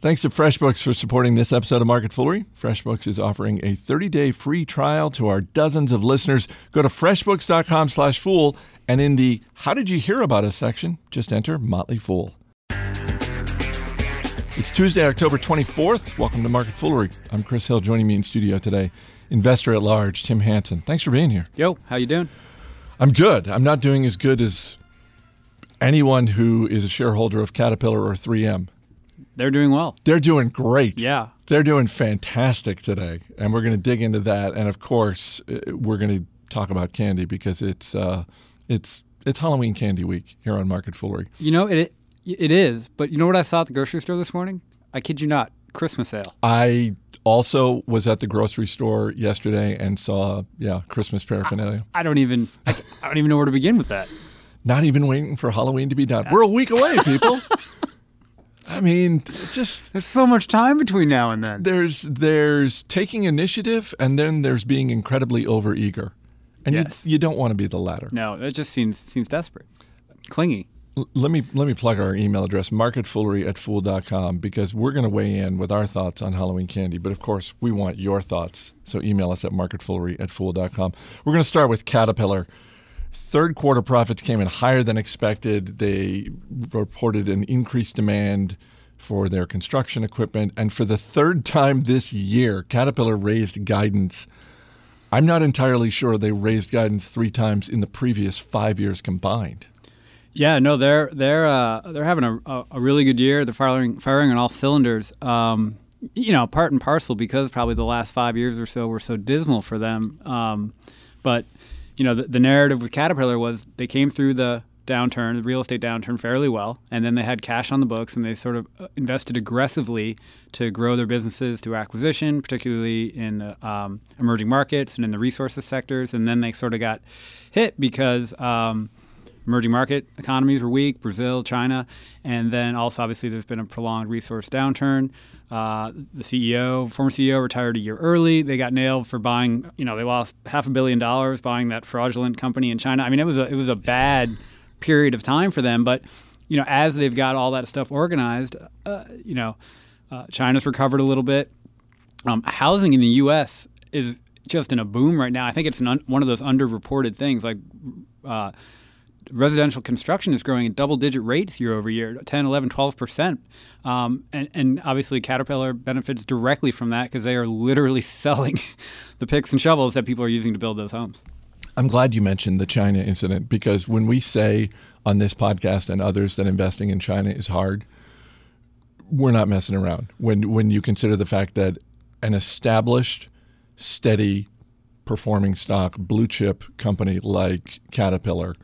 Thanks to FreshBooks for supporting this episode of Market Foolery. FreshBooks is offering a 30-day free trial to our dozens of listeners. Go to freshbooks.com slash fool, and in the "How did you hear about us?" section, just enter Motley Fool. It's Tuesday, October 24th. Welcome to Market Foolery. I'm Chris Hill. Joining me in studio today, investor at large Tim Hanson. Thanks for being here. Yo, how you doing? I'm good. I'm not doing as good as anyone who is a shareholder of Caterpillar or 3M. They're doing well. They're doing great. Yeah. They're doing fantastic today. And we're going to dig into that. And of course, uh, we're going to talk about candy because it's uh, it's it's Halloween candy week here on Market Foolery. You know, it it is, but you know what I saw at the grocery store this morning? I kid you not, Christmas sale. I also was at the grocery store yesterday and saw yeah, Christmas paraphernalia. I don't even I, I don't even know where to begin with that. Not even waiting for Halloween to be done. We're a week away, people. I mean, just There's so much time between now and then. there's there's taking initiative and then there's being incredibly overeager. And Yes. you, you don't want to be the latter. No, it just seems seems desperate. Clingy. L- let me let me plug our email address marketfoolery at fool.com because we're going to weigh in with our thoughts on Halloween candy. But of course, we want your thoughts. So email us at marketfoolery at fool.com. We're going to start with Caterpillar. Third quarter profits came in higher than expected. They reported an increased demand for their construction equipment. And for the third time this year, Caterpillar raised guidance. I'm not entirely sure they raised guidance three times in the previous five years combined. Yeah, no, they're they're uh, they're having a, a, really good year. They're firing firing on all cylinders. Um, you know, part and parcel because probably the last five years or so were so dismal for them. Um, but you know, the, the narrative with Caterpillar was they came through the downturn, the real estate downturn, fairly well, and then they had cash on the books and they sort of uh, invested aggressively to grow their businesses through acquisition, particularly in the um, emerging markets and in the resources sectors. And then they sort of got hit because. Um, emerging market economies were weak, Brazil, China, and then also obviously there's been a prolonged resource downturn. Uh, the CEO, former CEO, retired a year early. They got nailed for buying. You know, they lost half a billion dollars buying that fraudulent company in China. I mean, it was a it was a bad period of time for them. But you know, as they've got all that stuff organized, uh, you know, uh, China's recovered a little bit. Um, housing in the U.S. is just in a boom right now. I think it's un- one of those underreported things. Like uh, residential construction is growing at double digit rates year over year 10 11 12% um, and, and obviously caterpillar benefits directly from that because they are literally selling the picks and shovels that people are using to build those homes I'm glad you mentioned the China incident because when we say on this podcast and others that investing in China is hard, we're not messing around. When when you consider the fact that an established, steady, performing stock blue chip company like Caterpillar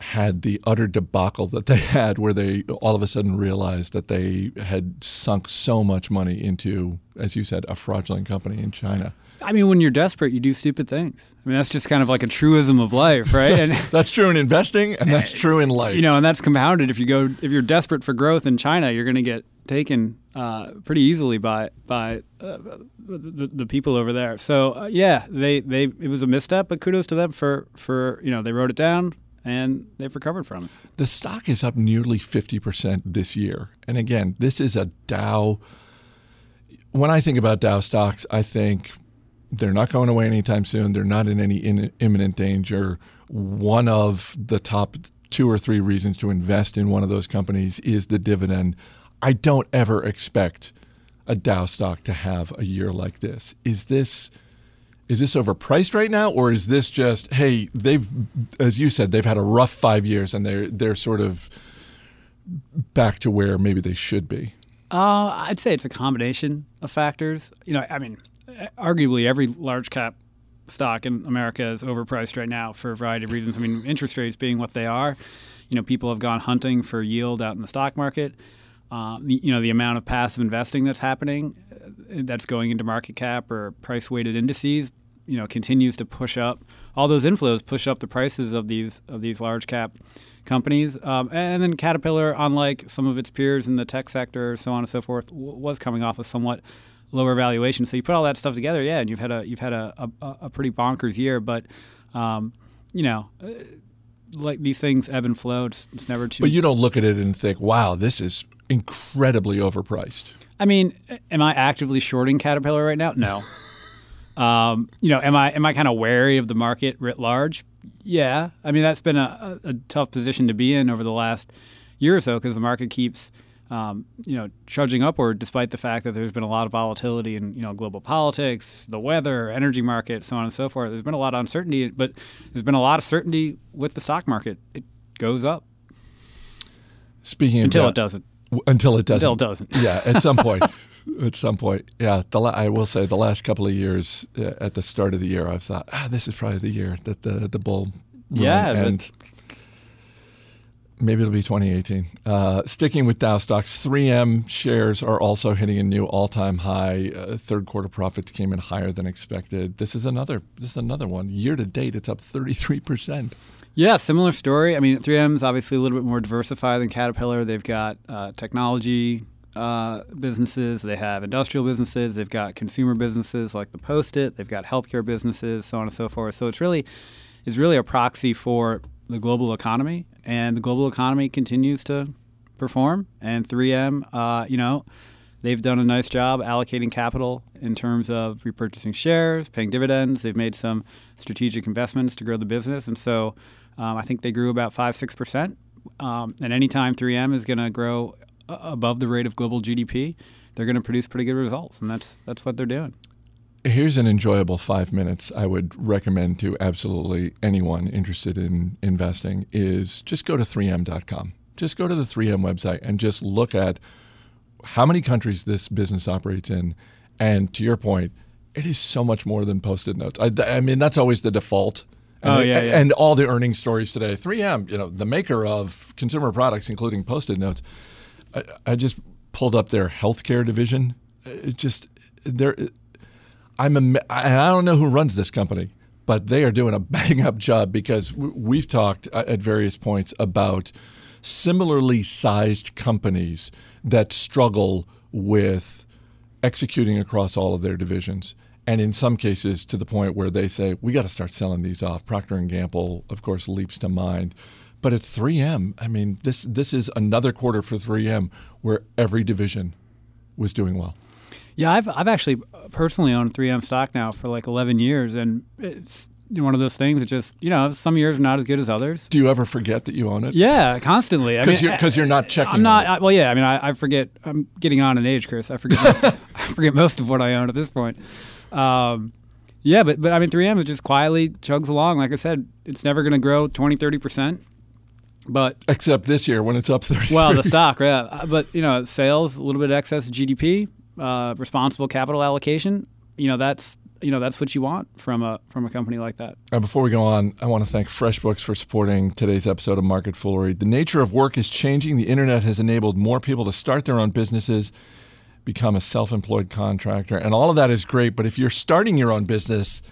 had the utter debacle that they had where they all of a sudden realized that they had sunk so much money into as you said a fraudulent company in China. i mean when you're desperate you do stupid things. I mean that's just kind of like a truism of life right? And That's true in investing and that's true in life. you know and that's compounded. If you go if you're desperate for growth in china you're going to get taken uh, pretty easily by by uh, the, the people over there. So uh, yeah they they it was a misstep but kudos to them for for you know they wrote it down and they've recovered from it The stock is up nearly 50% this year. And again, this is a Dow. When I think about Dow stocks, I think they're not going away anytime soon. They're not in any in, imminent danger. One of the top two or three reasons to invest in one of those companies is the dividend. I don't ever expect a Dow stock to have a year like this. Is this is this overpriced right now, or is this just hey they've as you said they've had a rough five years and they're they're sort of back to where maybe they should be? Uh, I'd say it's a combination of factors. You know, I mean, arguably every large cap stock in America is overpriced right now for a variety of reasons. I mean, interest rates being what they are, you know, people have gone hunting for yield out in the stock market. Uh, you know, the amount of passive investing that's happening, uh, that's going into market cap or price weighted indices, you know, continues to push up. All those inflows push up the prices of these of these large cap companies. Um, and then Caterpillar, unlike some of its peers in the tech sector, so on and so forth, w- was coming off a somewhat lower valuation. So you put all that stuff together, yeah, and you've had a you've had a, a, a pretty bonkers year. But um, you know, uh, like these things ebb and flow. It's, it's never too. But you don't look at it and think, "Wow, this is incredibly overpriced. I mean, am I actively shorting Caterpillar right now? No. um, you know, am I am I kind of wary of the market writ large? Yeah. I mean, that's been a, a, tough position to be in over the last year or so because the market keeps um, you know trudging upward despite the fact that there's been a lot of volatility in you know global politics, the weather, energy market, so on and so forth. There's been a lot of uncertainty, but there's been a lot of certainty with the stock market. It goes up Speaking until of it doesn't. W- Until it doesn't. Until it doesn't. yeah, at some point. At some point, yeah. The la- I will say the last couple of years, uh, at the start of the year, I've thought, ah, this is probably the year that the the bull. run," Yeah, and maybe it'll be 2018. Uh, sticking with Dow stocks, 3M shares are also hitting a new all-time high. Uh, third quarter profits came in higher than expected. This is another. This is another one. Year to date, it's up 33 percent. Yeah, similar story. I mean, 3M is obviously a little bit more diversified than Caterpillar. They've got uh, technology uh, businesses, they have industrial businesses, they've got consumer businesses like the Post-it, they've got healthcare businesses, so on and so forth. So it's really it's really a proxy for the global economy, and the global economy continues to perform. And 3M, uh, you know, they've done a nice job allocating capital in terms of repurchasing shares, paying dividends. They've made some strategic investments to grow the business, and so um, I think they grew about five six percent. Um, and anytime 3M is going to grow Uh, above the rate of global GDP, they're going to produce pretty good results, and that's that's what they're doing. Here's an enjoyable five minutes I would recommend to absolutely anyone interested in investing is just go to 3m.com. Just go to the 3M website and just look at how many countries this business operates in. And to your point, it is so much more than post-it notes. I, I mean, that's always the default. And, Oh, yeah, yeah. and all the earnings stories today. 3M, you know, the maker of consumer products, including post-it notes. I, I just pulled up their healthcare division. It just there. I'm am- I don't know who runs this company, but they are doing a bang up job because we've talked at various points about similarly sized companies that struggle with executing across all of their divisions and in some cases to the point where they say we got to start selling these off procter and gamble of course leaps to mind but at 3m i mean this this is another quarter for 3m where every division was doing well Yeah, I've I've actually personally owned 3M stock now for like 11 years, and it's one of those things that just you know some years are not as good as others. do you ever forget that you own it Yeah, constantly. I 'Cause mean, you're- 'cause you're not checking I'm not. I, well, yeah. I mean, I, I forget. I'm getting on in age, Chris. I forget. Most, I forget most of what I own at this point. Um, yeah, but but I mean, 3M just quietly chugs along. Like I said, it's never going to grow 20, 30 percent. But except this year when it's up 30 well, the stock, yeah. But you know, sales, a little bit of excess GDP, uh, responsible capital allocation. You know, that's you know that's what you want from a from a company like that. Uh, before we go on, I want to thank FreshBooks for supporting today's episode of Market Foolery. The nature of work is changing. The internet has enabled more people to start their own businesses, become a self employed contractor, and all of that is great. But if you're starting your own business,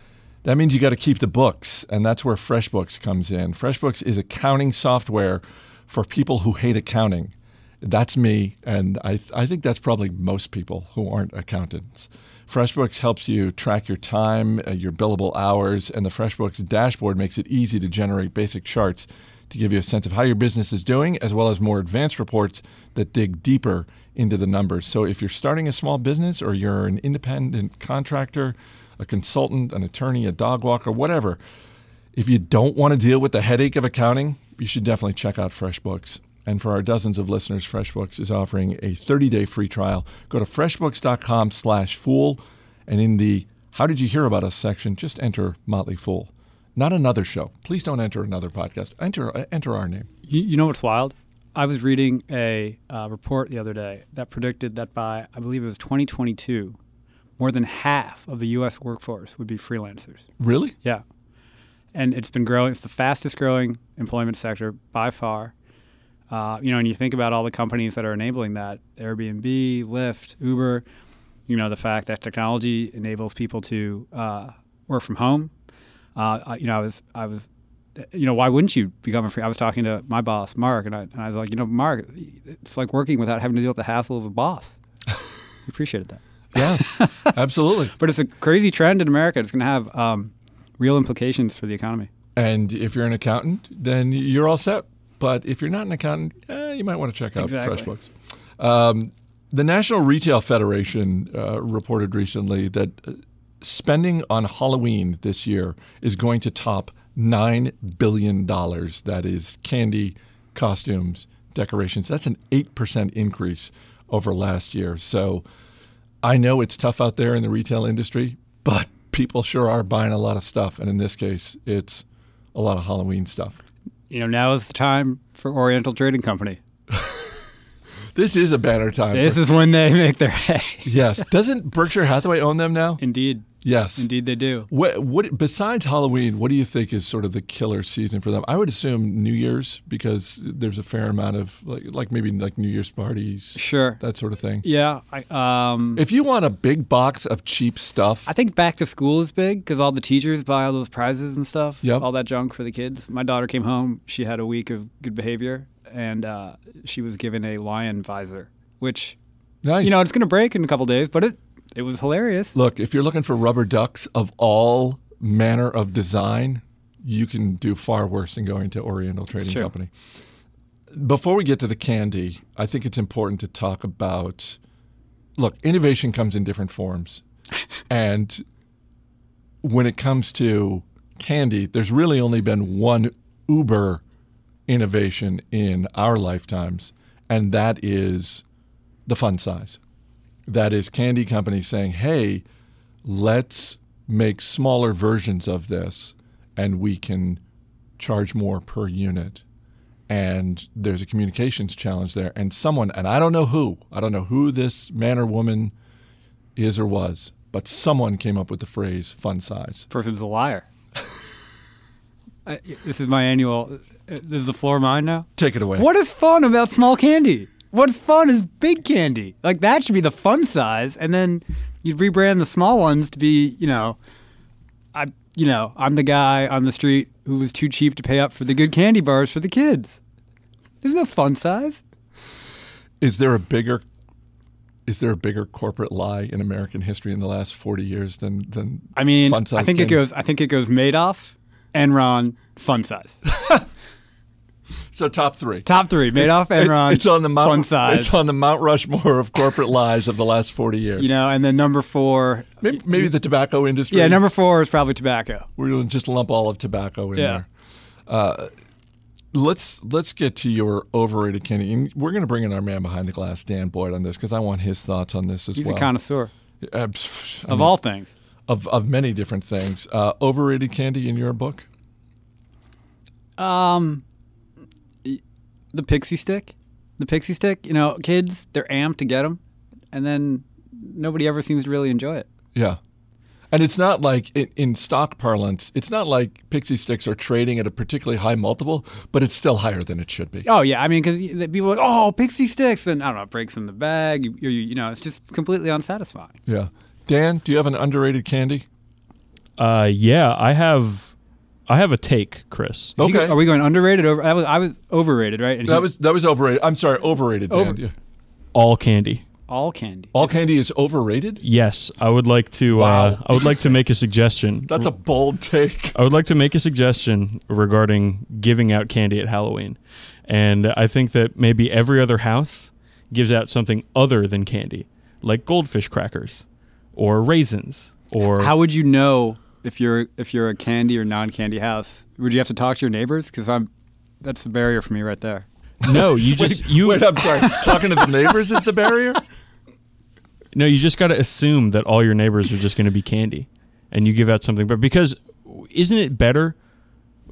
that means you got to keep the books, and that's where FreshBooks comes in. FreshBooks is accounting software for people who hate accounting. That's me, and I, I think that's probably most people who aren't accountants. FreshBooks helps you track your time, uh, your billable hours, and the FreshBooks dashboard makes it easy to generate basic charts to give you a sense of how your business is doing, as well as more advanced reports that dig deeper into the numbers. So if you're starting a small business or you're an independent contractor, a consultant, an attorney, a dog walker, whatever, if you don't want to deal with the headache of accounting, you should definitely check out FreshBooks. And for our dozens of listeners, FreshBooks is offering a 30-day free trial. Go to freshbooks.com/fool, and in the "How did you hear about us?" section, just enter Motley Fool. Not another show. Please don't enter another podcast. Enter uh, enter our name. You, you know what's wild? I was reading a uh, report the other day that predicted that by I believe it was 2022, more than half of the U.S. workforce would be freelancers. Really? Yeah, and it's been growing. It's the fastest growing employment sector by far. Uh, you know, and you think about all the companies that are enabling that: Airbnb, Lyft, Uber. You know, the fact that technology enables people to uh, work from home. Uh, you know, I was, I was, you know, why wouldn't you become a free? I was talking to my boss, Mark, and I, and I was like, you know, Mark, it's like working without having to deal with the hassle of a boss. we appreciated that. Yeah, absolutely. But it's a crazy trend in America. It's going to have um, real implications for the economy. And if you're an accountant, then you're all set. But if you're not an accountant, eh, you might want to check out Exactly. FreshBooks. Um, the National Retail Federation uh, reported recently that uh, spending on Halloween this year is going to top $9 billion. That is candy, costumes, decorations. That's an 8% increase over last year. So I know it's tough out there in the retail industry, but people sure are buying a lot of stuff. And in this case, it's a lot of Halloween stuff. You know, now is the time for Oriental Trading Company. This is a banner time. This for- is when they make their hay. yes. Doesn't Berkshire Hathaway own them now? Indeed. Yes. Indeed, they do. What, what besides Halloween? What do you think is sort of the killer season for them? I would assume New Year's because there's a fair amount of like, like maybe like New Year's parties, Sure. that sort of thing. Yeah. I, um, If you want a big box of cheap stuff, I think back to school is big because all the teachers buy all those prizes and stuff. Yep. All that junk for the kids. My daughter came home. She had a week of good behavior, and uh, she was given a lion visor, which nice. you know it's going to break in a couple days, but it it was hilarious. Look, if you're looking for rubber ducks of all manner of design, you can do far worse than going to Oriental Trading. Company. Before we get to the candy, I think it's important to talk about look, innovation comes in different forms. and when it comes to candy, there's really only been one uber innovation in our lifetimes, and that is the fun size. That is candy companies saying, hey, let's make smaller versions of this and we can charge more per unit. And there's a communications challenge there. And someone, and I don't know who, I don't know who this man or woman is or was, but someone came up with the phrase fun size. Person's a liar. I, this is my annual. uh, This is the floor of mine now. Take it away. What is fun about small candy? What's fun is big candy. Like that should be the fun size, and then you rebrand the small ones to be, you know, I, you know, I'm the guy on the street who was too cheap to pay up for the good candy bars for the kids. There's no fun size. Is there a bigger is there a bigger corporate lie in American history in the last 40 years than than I mean, fun size I think it goes. I think it goes Madoff, Enron, fun size. So top 3. Top three: Madoff, Enron, it's on the Mount fun size. It's on the Mount Rushmore of corporate lies of the last 40 years. you know, and then number four. maybe, maybe the tobacco industry. Yeah, number four is probably tobacco. We're going to just lump all of tobacco in Yeah. there. Uh, let's let's get to your overrated candy. And we're going to bring in our man behind the glass, Dan Boyd, on this because I want his thoughts on this as He's well. a connoisseur I of all things. of of many different things. Uh, overrated candy in your book? Um, the pixie stick, the pixie stick. You know, kids they're amped to get them, and then nobody ever seems to really enjoy it. Yeah. And it's not like in, in stock parlance, it's not like pixie sticks are trading at a particularly high multiple, but it's still higher than it should be. Oh yeah, I mean, because people are like, oh pixie sticks, and I don't know, it breaks in the bag. You, you, you know, it's just completely unsatisfying. Yeah. Dan, do you have an underrated candy? Uh, yeah, I have, I have a take, Chris. Is he go- Okay. are we going underrated? Over? I was, I was overrated, right? And That was that was overrated. I'm sorry, overrated. Dan. Over- Yeah. All candy. all candy. All candy is overrated. Yes, I would like to. Wow. Uh, I would like to make a suggestion. That's a bold take. I would like to make a suggestion regarding giving out candy at Halloween. And I think that maybe every other house gives out something other than candy, like goldfish crackers or raisins or How would you know if you're if you're a candy or non-candy house? Would you have to talk to your neighbors? Because I'm that's the barrier for me right there. No, you just wait, you wait. I'm sorry. Talking to the neighbors is the barrier. No, you just got to assume that all your neighbors are just going to be candy, and you give out something. But because isn't it better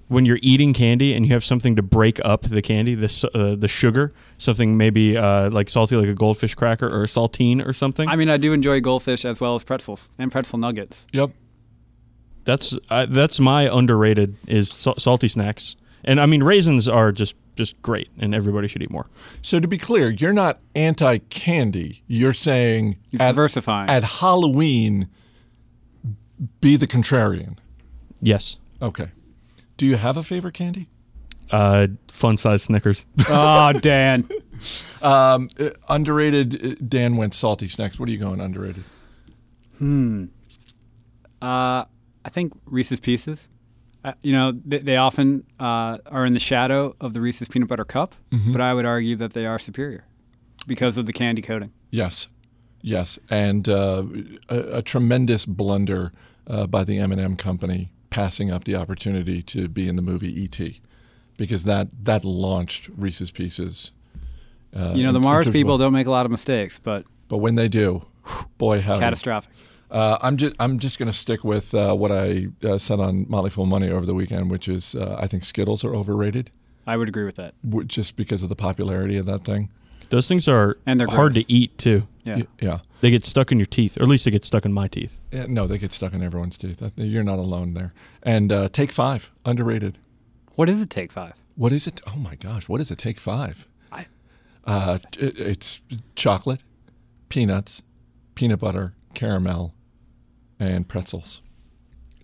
when you're eating candy and you have something to break up the candy, the uh, the sugar, something maybe uh, like salty, like a goldfish cracker or a saltine or something? I mean, I do enjoy goldfish as well as pretzels and pretzel nuggets. Yep. That's uh, that's my underrated is sal- salty snacks, and I mean raisins are just just great, and everybody should eat more. So to be clear, you're not anti-candy. You're saying He's at, diversifying. at Halloween, be the contrarian. Yes, Okay. Do you have a favorite candy? uh, fun size Snickers. oh, Dan. Um, uh, underrated. uh, Dan went salty snacks. What are you going underrated? Hmm. Uh, I think Reese's Pieces. Uh, you know, they, they often uh, are in the shadow of the Reese's Peanut Butter Cup, but I would argue that they are superior. because of the candy coating. Yes, yes, and uh, a, a tremendous blunder uh, by the M&M company passing up the opportunity to be in the movie E.T. because that that launched Reese's Pieces. Uh, You know, the Mars people don't make a lot of mistakes, but but when they do, boy, how catastrophic. Uh, I'm just I'm just going to stick with uh, what I uh, said on Motley Fool Money over the weekend, which is uh, I think Skittles are overrated, I would agree with that. w- just because of the popularity of that thing. Those things are And they're hard gross. to eat too. Yeah. Yeah. They get stuck in your teeth, or at least they get stuck in my teeth. Yeah, no, they get stuck in everyone's teeth. You're not alone there. And uh, Take Five, underrated. What is it? Take five. What is it? Oh my gosh, what is it? Take Five. I- Uh, it- it's chocolate, peanuts, peanut butter, caramel, and pretzels.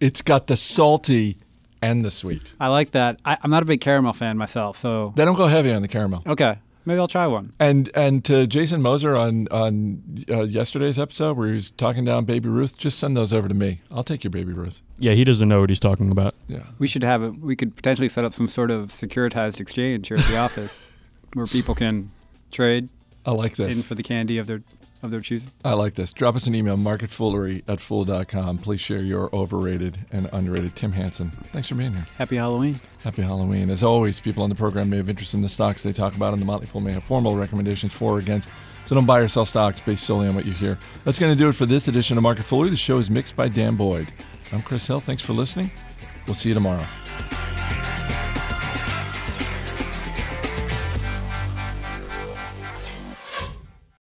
It's got the salty and the sweet. I like that. I, I'm not a big caramel fan myself, so They don't go heavy on the caramel. okay, maybe I'll try one. And and to Jason Moser on on uh, yesterday's episode where he was talking down Baby Ruth, just send those over to me. I'll take your Baby Ruth. Yeah, he doesn't know what he's talking about. Yeah. We should have it. We could potentially set up some sort of securitized exchange here at the office, where people can trade I like in this. for the candy of their of their choosing. I like this. Drop us an email, marketfoolery at fool.com. Please share your overrated and underrated. Tim Hanson, thanks for being here. Happy Halloween. Happy Halloween. As always, people on the program may have interest in the stocks they talk about, and the Motley Fool may have formal recommendations for or against. So don't buy or sell stocks based solely on what you hear. That's going to do it for this edition of Market Foolery. The show is mixed by Dan Boyd. I'm Chris Hill. Thanks for listening. We'll see you tomorrow.